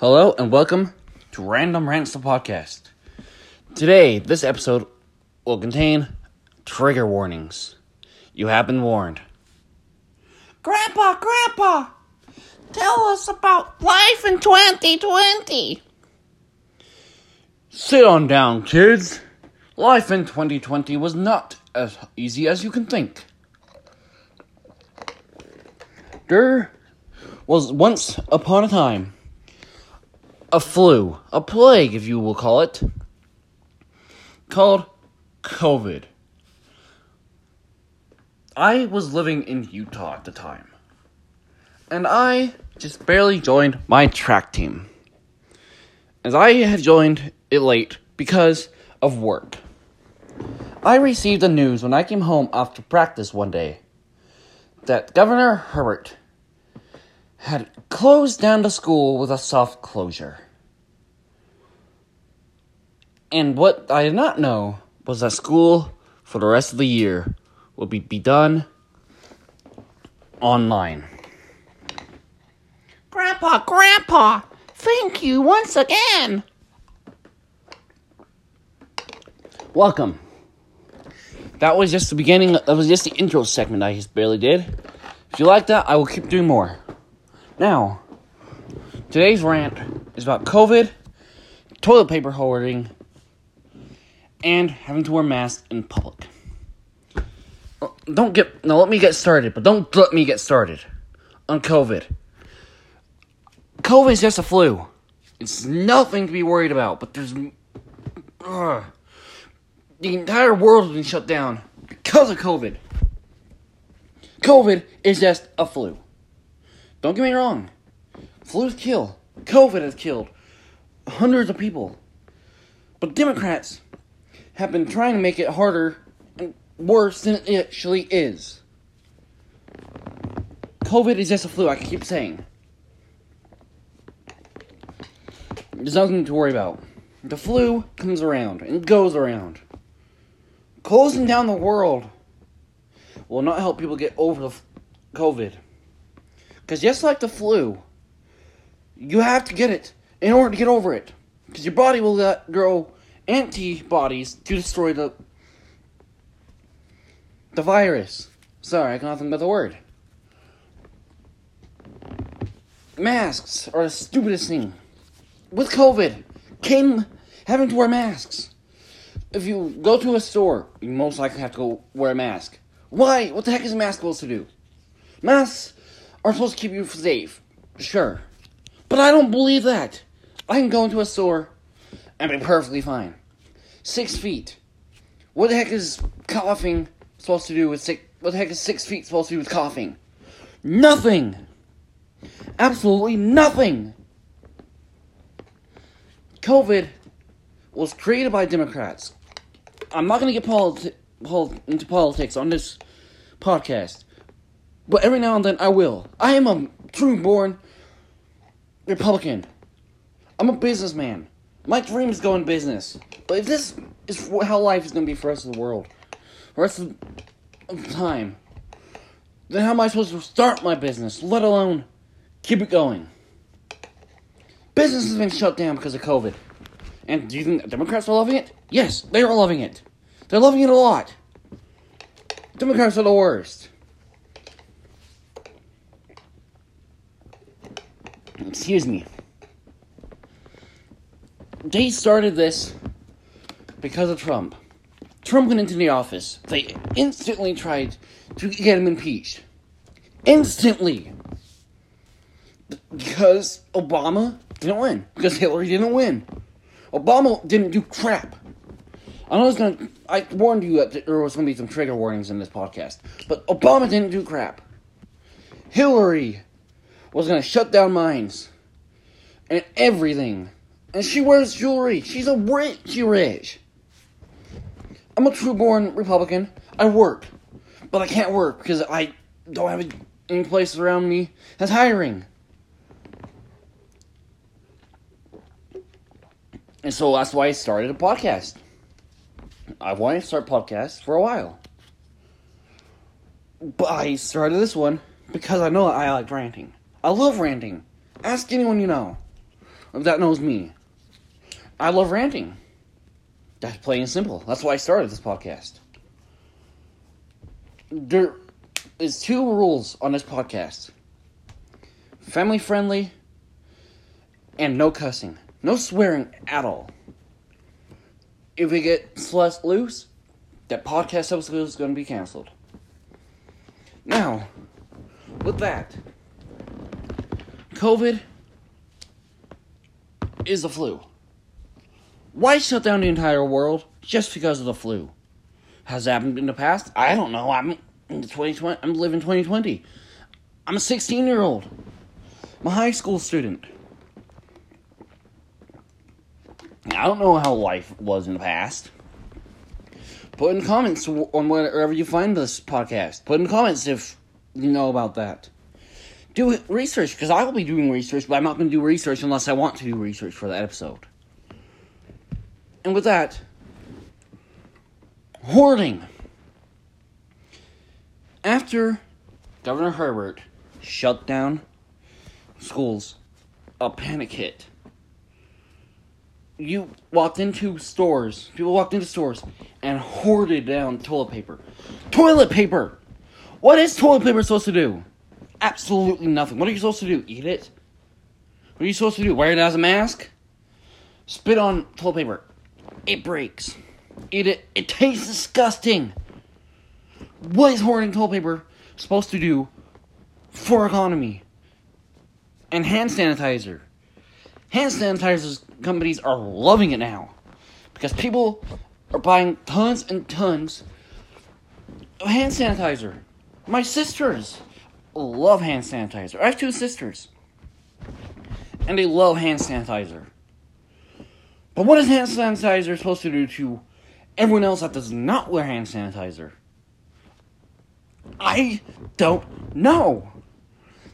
Hello and welcome to Random Rants the podcast. Today, this episode will contain trigger warnings. You have been warned. Grandpa, Grandpa, tell us about life in 2020. Sit on down, kids. Life in 2020 was not as easy as you can think. There was once upon a time a flu, a plague, if you will call it, called COVID. I was living in Utah at the time, and I just barely joined my track team. As I had joined it late because of work. I received the news when I came home after practice one day that Governor Herbert had closed down the school with a soft closure. And what I did not know was that school for the rest of the year will be, be done online. Grandpa, Grandpa, thank you once again. Welcome. That was just the beginning, that was just the intro segment I just barely did. If you like that, I will keep doing more. Now, today's rant is about COVID, toilet paper hoarding, and having to wear masks in public. Don't get, now let me get started, but don't let me get started on COVID. COVID is just a flu. It's nothing to be worried about, but there's. The entire world has been shut down because of COVID. COVID is just a flu. Don't get me wrong. Flus kill. COVID has killed hundreds of people. But Democrats have been trying to make it harder and worse than it actually is. COVID is just a flu, I keep saying. There's nothing to worry about. The flu comes around and goes around. Closing down the world will not help people get over the COVID. Because just like the flu, you have to get it in order to get over it. Because your body will let grow antibodies to destroy the the virus. Sorry, I can't think about the word. Masks are the stupidest thing. With COVID, came having to wear masks if you go to a store, you most likely have to go wear a mask. Why? What the heck is a mask supposed to do? Masks are supposed to keep you safe, sure. But I don't believe that. I can go into a store and be perfectly fine. Six feet. What the heck is coughing supposed to do with six? What the heck is six feet supposed to do with coughing? Nothing. Absolutely nothing. COVID was created by Democrats. I'm not going to get politi- pol- into politics on this podcast, but every now and then I will. I am a true born Republican. I'm a businessman. My dream is going business. But if this is how life is going to be for the rest of the world, the rest of time, then how am I supposed to start my business, let alone keep it going? Business has been shut down because of COVID. And do you think Democrats are loving it? Yes, they are loving it. They're loving it a lot. Democrats are the worst. Excuse me. They started this because of Trump. Trump went into the office. They instantly tried to get him impeached. Instantly. Because Obama didn't win. Because Hillary didn't win. Obama didn't do crap. I know it's gonna. I warned you that there was gonna be some trigger warnings in this podcast, but Obama didn't do crap. Hillary was gonna shut down mines and everything, and she wears jewelry. She's a rich, rich. I'm a true-born Republican. I work, but I can't work because I don't have any place around me that's hiring. And so that's why I started a podcast. I wanted to start podcasts for a while. But I started this one because I know I like ranting. I love ranting. Ask anyone you know. that knows me, I love ranting. That's plain and simple. That's why I started this podcast. There is two rules on this podcast family friendly and no cussing. No swearing at all. If we get let loose, that podcast episode is going to be canceled. Now, with that, COVID is the flu. Why shut down the entire world just because of the flu? Has that happened in the past? I don't know. I'm in 2020. I'm living 2020. I'm a 16 year old. I'm a high school student. I don't know how life was in the past. Put in comments on wherever you find this podcast. Put in comments if you know about that. Do research because I will be doing research, but I'm not going to do research unless I want to do research for that episode. And with that, hoarding. After Governor Herbert shut down schools, a panic hit. You walked into stores, people walked into stores and hoarded down toilet paper. Toilet paper! What is toilet paper supposed to do? Absolutely nothing. What are you supposed to do? Eat it? What are you supposed to do? Wear it as a mask? Spit on toilet paper. It breaks. Eat it. It tastes disgusting. What is hoarding toilet paper supposed to do for economy? And hand sanitizer. Hand sanitizer companies are loving it now because people are buying tons and tons of hand sanitizer. My sisters love hand sanitizer. I have two sisters, and they love hand sanitizer. But what is hand sanitizer supposed to do to everyone else that does not wear hand sanitizer? I don't know.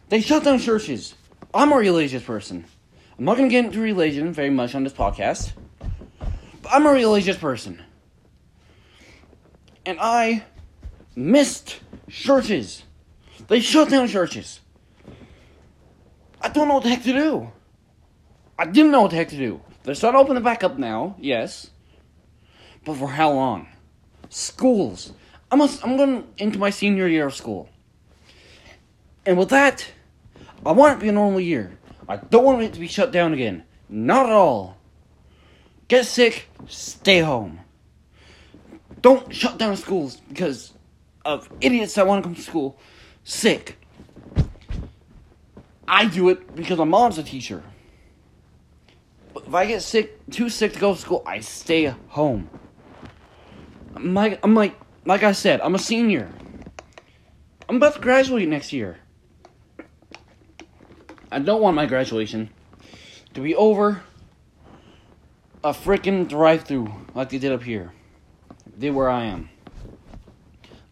They shut down churches. I'm a religious person. I'm not going to get into religion very much on this podcast. But I'm a religious person. And I missed churches. They shut down churches. I don't know what the heck to do. I didn't know what the heck to do. They're starting to open it back up now, yes. But for how long? Schools. I'm, a, I'm going into my senior year of school. And with that, I want it to be a normal year. I don't want it to be shut down again. Not at all. Get sick, stay home. Don't shut down schools because of idiots that want to come to school sick. I do it because my mom's a teacher. If I get sick, too sick to go to school, I stay home. I'm like, I'm like, like I said, I'm a senior. I'm about to graduate next year. I don't want my graduation to be over a freaking drive-through like they did up here. They where I am.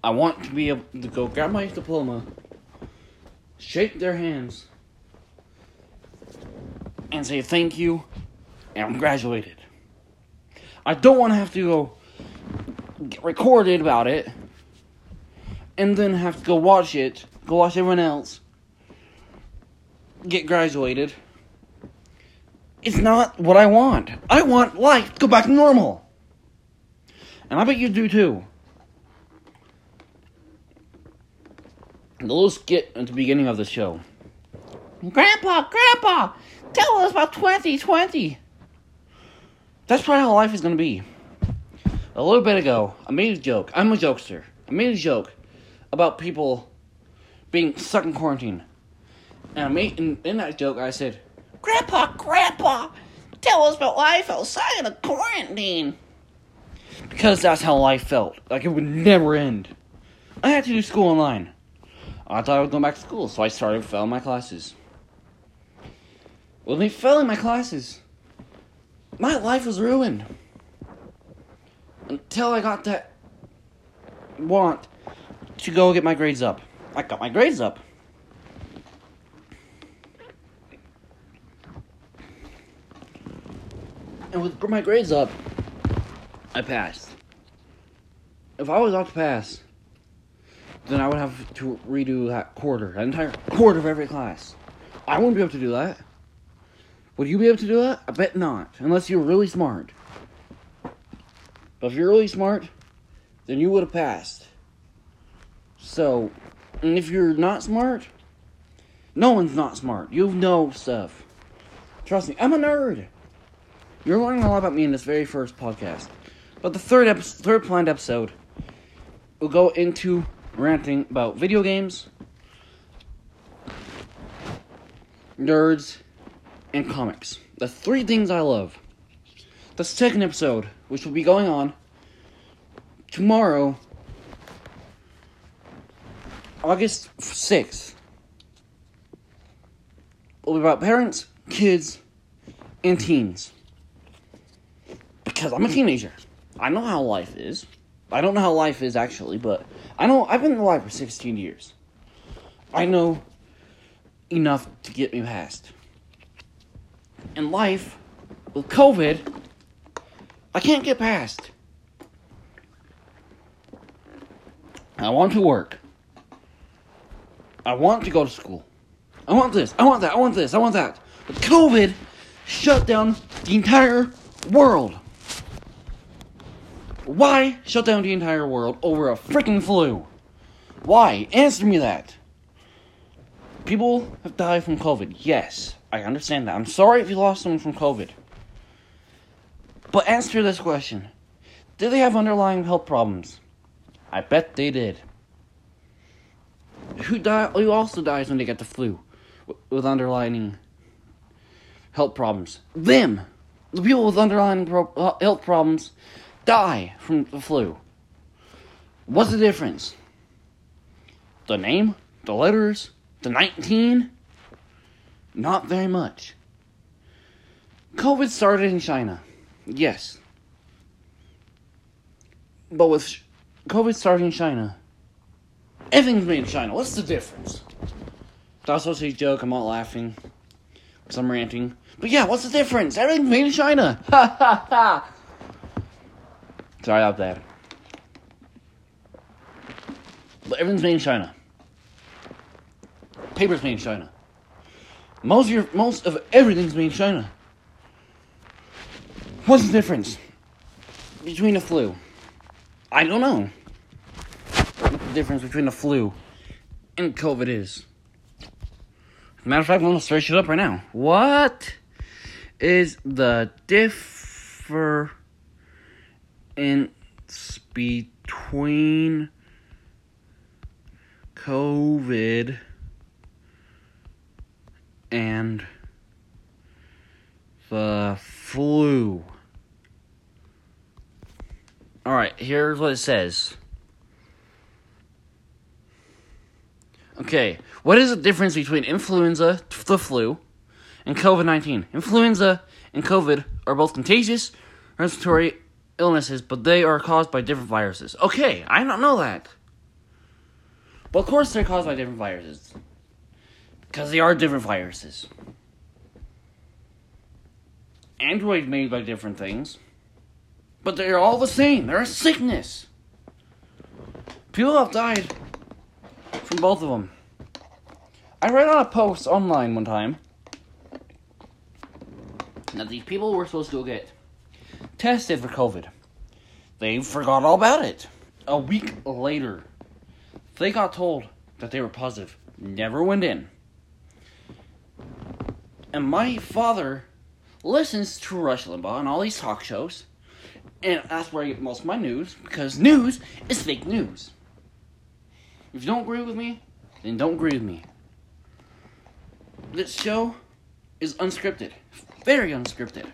I want to be able to go grab my diploma, shake their hands, and say thank you, and I'm graduated. I don't want to have to go get recorded about it, and then have to go watch it, go watch everyone else get graduated. It's not what I want. I want life to go back to normal. And I bet you do too. The little skit at the beginning of the show. Grandpa, Grandpa, tell us about 2020. That's probably how life is going to be. A little bit ago, I made a joke. I'm a jokester. I made a joke about people being stuck in quarantine. And I made, in, in that joke, I said, Grandpa, Grandpa, tell us about life outside of quarantine. Because that's how life felt. Like it would never end. I had to do school online. I thought I was going back to school, so I started failing my classes. With me failing my classes. My life was ruined. Until I got that want to go get my grades up. I got my grades up. And with my grades up, I passed. If I was off to pass, then I would have to redo that quarter, that entire quarter of every class. I wouldn't be able to do that. Would you be able to do that? I bet not, unless you're really smart. But if you're really smart, then you would have passed. So, and if you're not smart, no one's not smart. You know stuff. Trust me, I'm a nerd. You're learning a lot about me in this very first podcast. But the third episode, third planned episode, will go into ranting about video games, nerds, and comics. The three things I love. The second episode, which will be going on tomorrow, August 6th, will be about parents, kids, and teens. Because I'm a teenager. I know how life is. I don't know how life is actually, but I know I've been alive for 16 years. I know enough to get me past. In life, with COVID, I can't get past. I want to work. I want to go to school. I want this. I want that. I want this. I want that. But COVID shut down the entire world. Why shut down the entire world over a freaking flu? Why? Answer me that. People have died from COVID. Yes, I understand that. I'm sorry if you lost someone from COVID. But answer this question Did they have underlying health problems? I bet they did. Who die? Who also dies when they get the flu with underlying health problems? Them. The people with underlying pro- uh, health problems die from the flu. What's the difference? The name? The letters? The 19? Not very much. COVID started in China. Yes. But with COVID starting in China, everything's made in China. What's the difference? That's also a joke. I'm not laughing. Because I'm ranting. But yeah, what's the difference? Everything's made in China. Ha ha ha. Sorry about that. But everything's made in China. Paper's made in China. Most of your most of everything's made in China. What's the difference between a flu? I don't know. What the difference between a flu and COVID is. Matter of fact, I'm gonna search it up right now. What is the difference between COVID and the flu. Alright, here's what it says. Okay, what is the difference between influenza, the flu, and COVID 19? Influenza and COVID are both contagious respiratory illnesses, but they are caused by different viruses. Okay, I don't know that. But of course, they're caused by different viruses. Because they are different viruses. Android made by different things. But they're all the same. They're a sickness. People have died from both of them. I read on a post online one time that these people were supposed to go get tested for COVID. They forgot all about it. A week later, they got told that they were positive. Never went in. And my father listens to Rush Limbaugh and all these talk shows. And that's where I get most of my news, because news is fake news. If you don't agree with me, then don't agree with me. This show is unscripted. Very unscripted.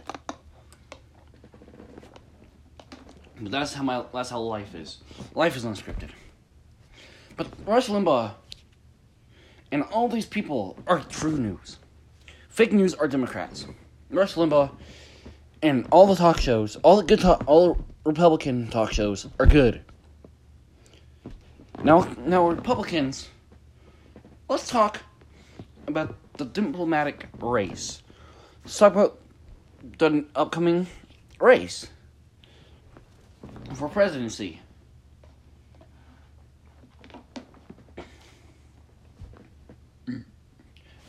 But that's how my that's how life is. Life is unscripted. But Rush Limbaugh and all these people are true news. Fake news are Democrats. Rush Limbaugh and all the talk shows, all the good talk, all Republican talk shows are good. Now, now Republicans, let's talk about the diplomatic race. Let's talk about the upcoming race for presidency.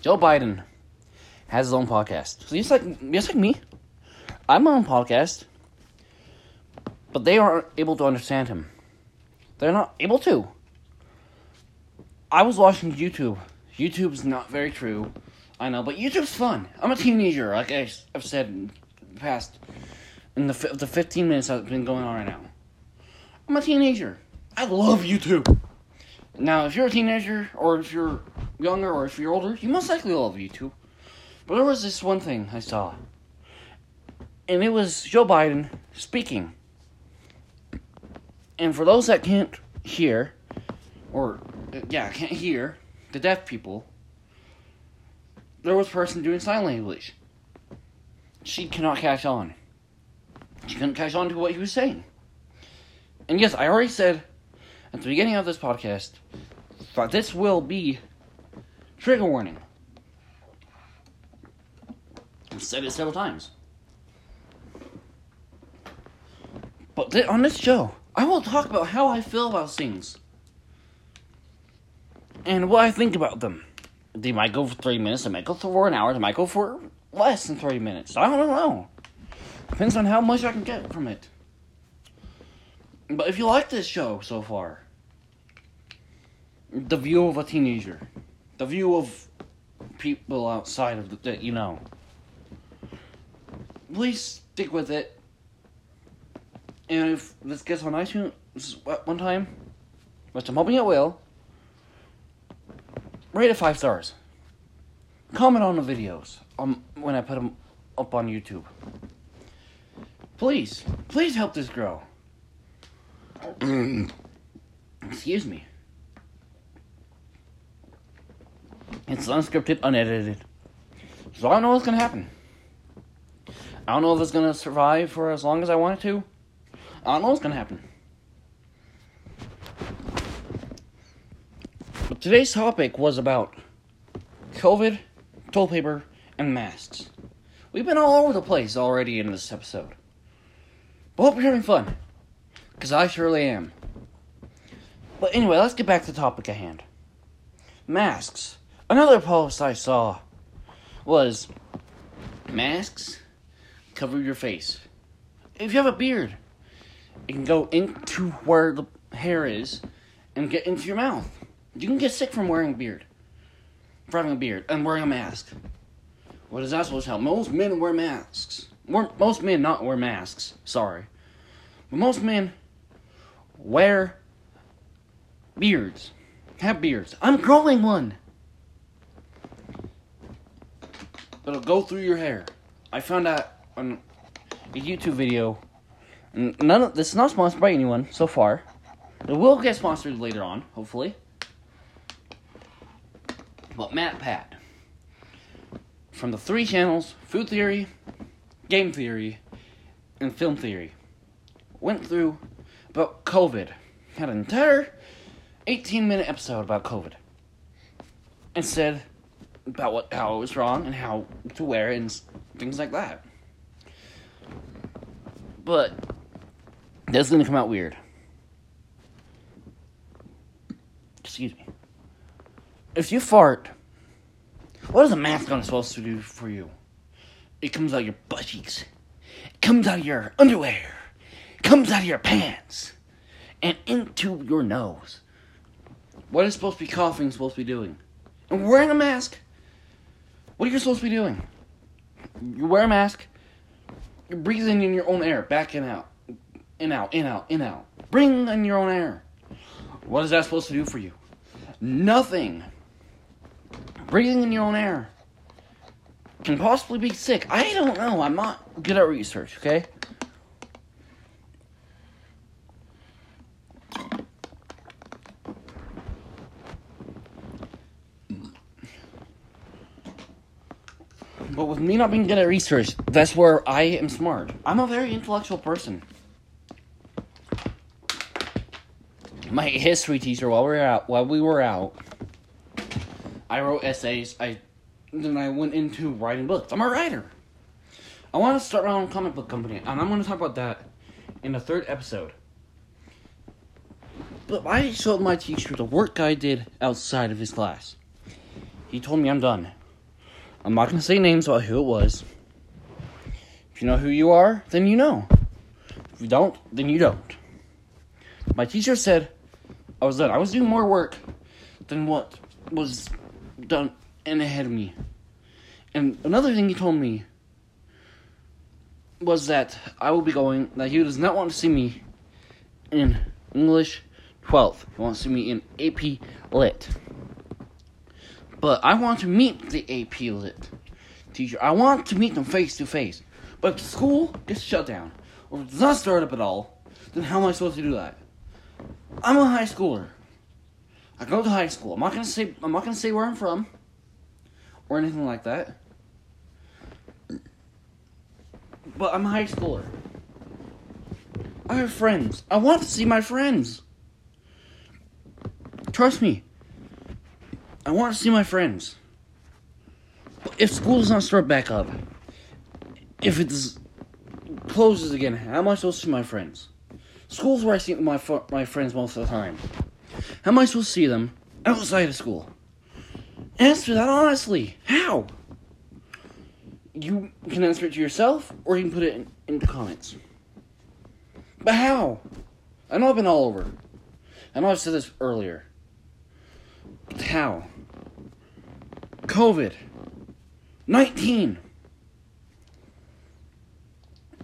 Joe Biden has his own podcast. So he's like, just like me. I'm on podcast, but they aren't able to understand him. They're not able to. I was watching YouTube. YouTube's not very true. I know, but YouTube's fun. I'm a teenager, like I, have said in the past, in the, the 15 minutes that's been going on right now. I'm a teenager. I love YouTube. Now, if you're a teenager, or if you're younger, or if you're older, you most likely love YouTube. But there was this one thing I saw. And it was Joe Biden speaking. And for those that can't hear, or, yeah, can't hear, the deaf people, there was a person doing sign language. She cannot catch on. She couldn't catch on to what he was saying. And yes, I already said at the beginning of this podcast that this will be trigger warning. I've said it several times. But th- on this show, I will talk about how I feel about things and what I think about them. They might go for three minutes, they might go for an hour, they might go for less than three minutes. I don't know. Depends on how much I can get from it. But if you like this show so far, the view of a teenager, the view of people outside of the, that you know, please stick with it. And if this gets on iTunes one time, which I'm hoping it will, rate it five stars. Comment on the videos um, when I put them up on YouTube. Please, please help this girl. Mm. Excuse me. It's unscripted, unedited. So I don't know what's gonna happen. I don't know if it's gonna survive for as long as I want it to. I don't know what's gonna happen. But today's topic was about COVID, toilet paper, and masks. We've been all over the place already in this episode. But hope you're having fun. Because I surely am. But anyway, let's get back to the topic at hand. Masks. Another post I saw was masks cover your face. If you have a beard, it can go into where the hair is and get into your mouth. You can get sick from wearing a beard. From having a beard and wearing a mask. What is that supposed to help? Most men wear masks. Most men not wear masks. Sorry. But most men wear beards. Have beards. I'm growing one. It'll go through your hair. I found out on a YouTube video. None of this is not sponsored by anyone so far. It will get sponsored later on, hopefully. But MatPat from the three channels Food Theory, Game Theory, and Film Theory went through about COVID. Had an entire 18 minute episode about COVID. And said about what how it was wrong and how to wear it and things like that. But that's gonna come out weird. Excuse me. If you fart, what is a mask on supposed to do for you? It comes out of your butt cheeks. It comes out of your underwear. It comes out of your pants. And into your nose. What is supposed to be coughing supposed to be doing? And wearing a mask. What are you supposed to be doing? You wear a mask. You're breathing in your own air, back and out. In out, in out, in out. Bring in your own air. What is that supposed to do for you? Nothing. Breathing in your own air can possibly be sick. I don't know. I'm not good at research, okay? But with me not being good at research, that's where I am smart. I'm a very intellectual person. My history teacher, while we were out, while we were out, I wrote essays. I then I went into writing books. I'm a writer. I want to start my own comic book company, and I'm going to talk about that in the third episode. But I showed my teacher the work I did outside of his class. He told me I'm done. I'm not gonna say names about who it was. If you know who you are, then you know. If you don't, then you don't. My teacher said I was done. I was doing more work than what was done and ahead of me. And another thing he told me was that I will be going, that he does not want to see me in English 12th. He wants to see me in AP Lit. But I want to meet the AP Lit teacher. I want to meet them face to face. But if the school gets shut down, or does not start up at all, then how am I supposed to do that? I'm a high schooler. I go to high school. I'm not gonna say I'm not gonna say where I'm from or anything like that. But I'm a high schooler. I have friends. I want to see my friends. Trust me. I want to see my friends. But if school does not start back up, if it closes again, how am I supposed to see my friends? School's where I see my my friends most of the time. How am I supposed to see them outside of school? Answer that honestly. How? You can answer it to yourself, or you can put it in, in the comments. But how? I know I've been all over. I know I've said this earlier. But how? COVID 19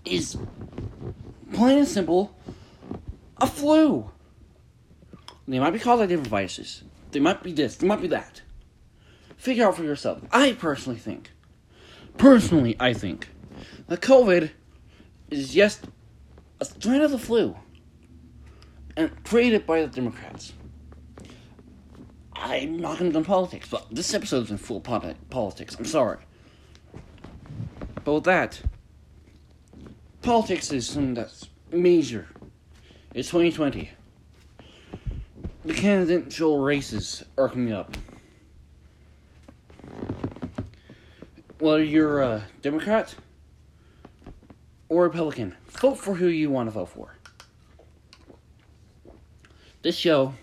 is plain and simple a flu. They might be called like different viruses. They might be this, they might be that. Figure out for yourself. I personally think, personally, I think that COVID is just a strain of the flu and created by the Democrats. I'm not going to go into politics, but this episode is in full politics. I'm sorry. But with that, politics is something that's major. It's 2020. The presidential races are coming up. Whether you're a Democrat or Republican, vote for who you want to vote for. This show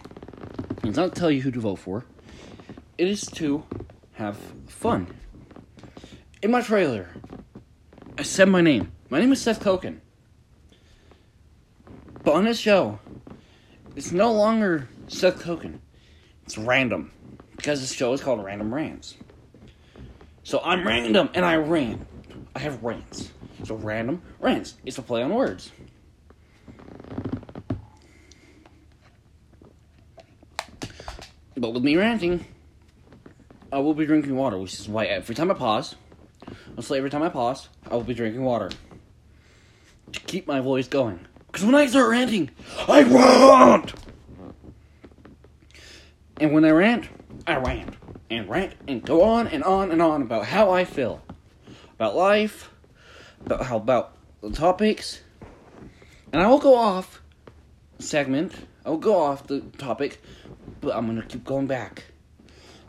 does not tell you who to vote for. It is to have fun. In my trailer, I said my name. My name is Seth Koken. But on this show, it's no longer Seth Koken. It's random. Because this show is called Random Rants. So I'm random and I rant. I have rants. So random rants. It's a play on words. But with me ranting, I will be drinking water, which is why every time I pause, I'll every time I pause, I will be drinking water. To keep my voice going. Because when I start ranting, I rant! And when I rant, I rant and rant and go on and on and on about how I feel. About life, about how about the topics. And I will go off segment. I will go off the topic, but I'm gonna keep going back.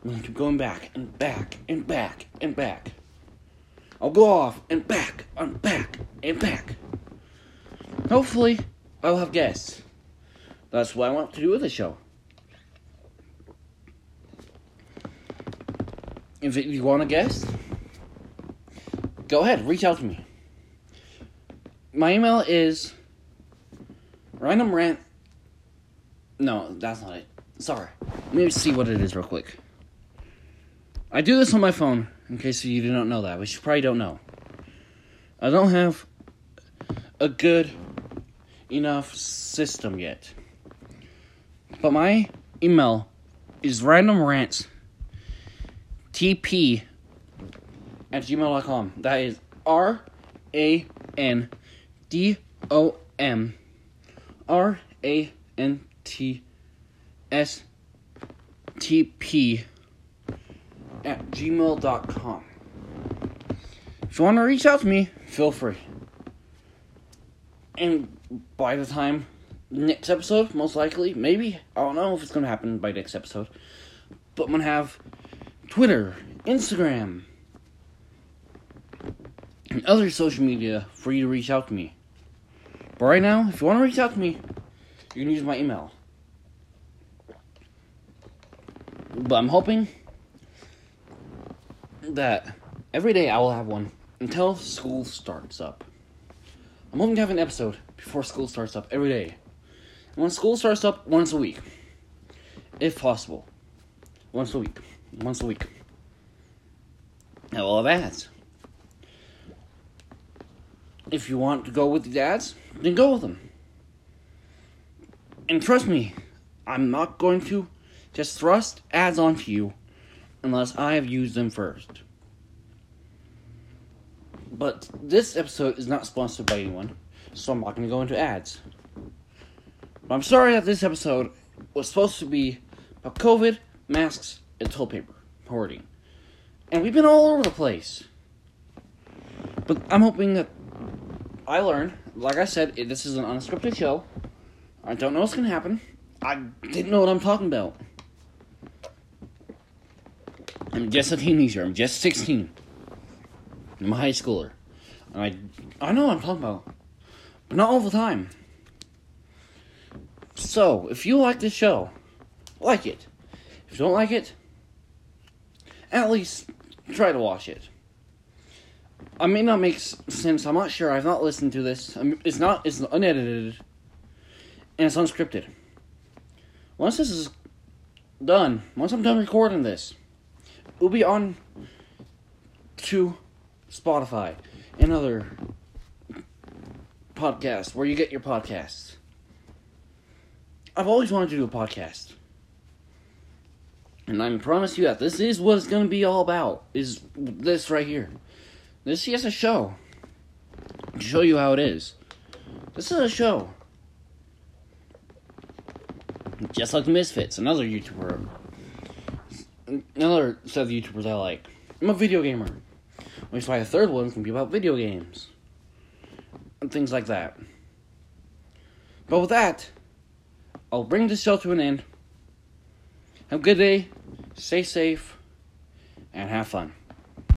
I'm gonna keep going back and back and back and back. I'll go off and back and back and back. Hopefully, I'll have guests. That's what I want to do with the show. If you want a guest, go ahead, reach out to me. My email is random rant. No, that's not it. Sorry. Let me see what it is real quick. I do this on my phone, in case you do not know that, which you probably don't know. I don't have a good enough system yet. But my email is random randomrants tp at gmail.com. That is R A N D O M R A N T S T P at gmail.com. If you want to reach out to me, feel free. And by the time next episode, most likely, maybe, I don't know if it's going to happen by next episode, but I'm going to have Twitter, Instagram, and other social media for you to reach out to me. But right now, if you want to reach out to me, you can use my email. But I'm hoping that Every day I will have one until school starts up. I'm hoping to have an episode before school starts up every day. When school starts up, once a week. If possible. Once a week. Once a week. I will have ads. If you want to go with the ads, then go with them. And trust me, I'm not going to just thrust ads onto you unless I have used them first. But this episode is not sponsored by anyone, so I'm not going to go into ads. But I'm sorry that this episode was supposed to be about COVID, masks, and toilet paper hoarding. And we've been all over the place. But I'm hoping that I learned, like I said, this is an unscripted show. I don't know what's going to happen. I didn't know what I'm talking about. I'm just a teenager. I'm just 16. I'm a high schooler. And I, I know what I'm talking about. But not all the time. So, if you like this show, like it. If you don't like it, at least try to watch it. I may not make sense. I'm not sure. I've not listened to this. It's not. It's unedited, and it's unscripted. Once this is done, once I'm done recording this, it'll be on to Spotify and other podcasts where you get your podcasts. I've always wanted to do a podcast. And I promise you that this is what it's to be all about. Is this right here. This is a show. To show you how it is. This is a show. Just like Misfits, another YouTuber. Another set of YouTubers I like. I'm a video gamer. Which is why third one can be about video games. And things like that. But with that, I'll bring this show to an end. Have a good day, stay safe, and have fun.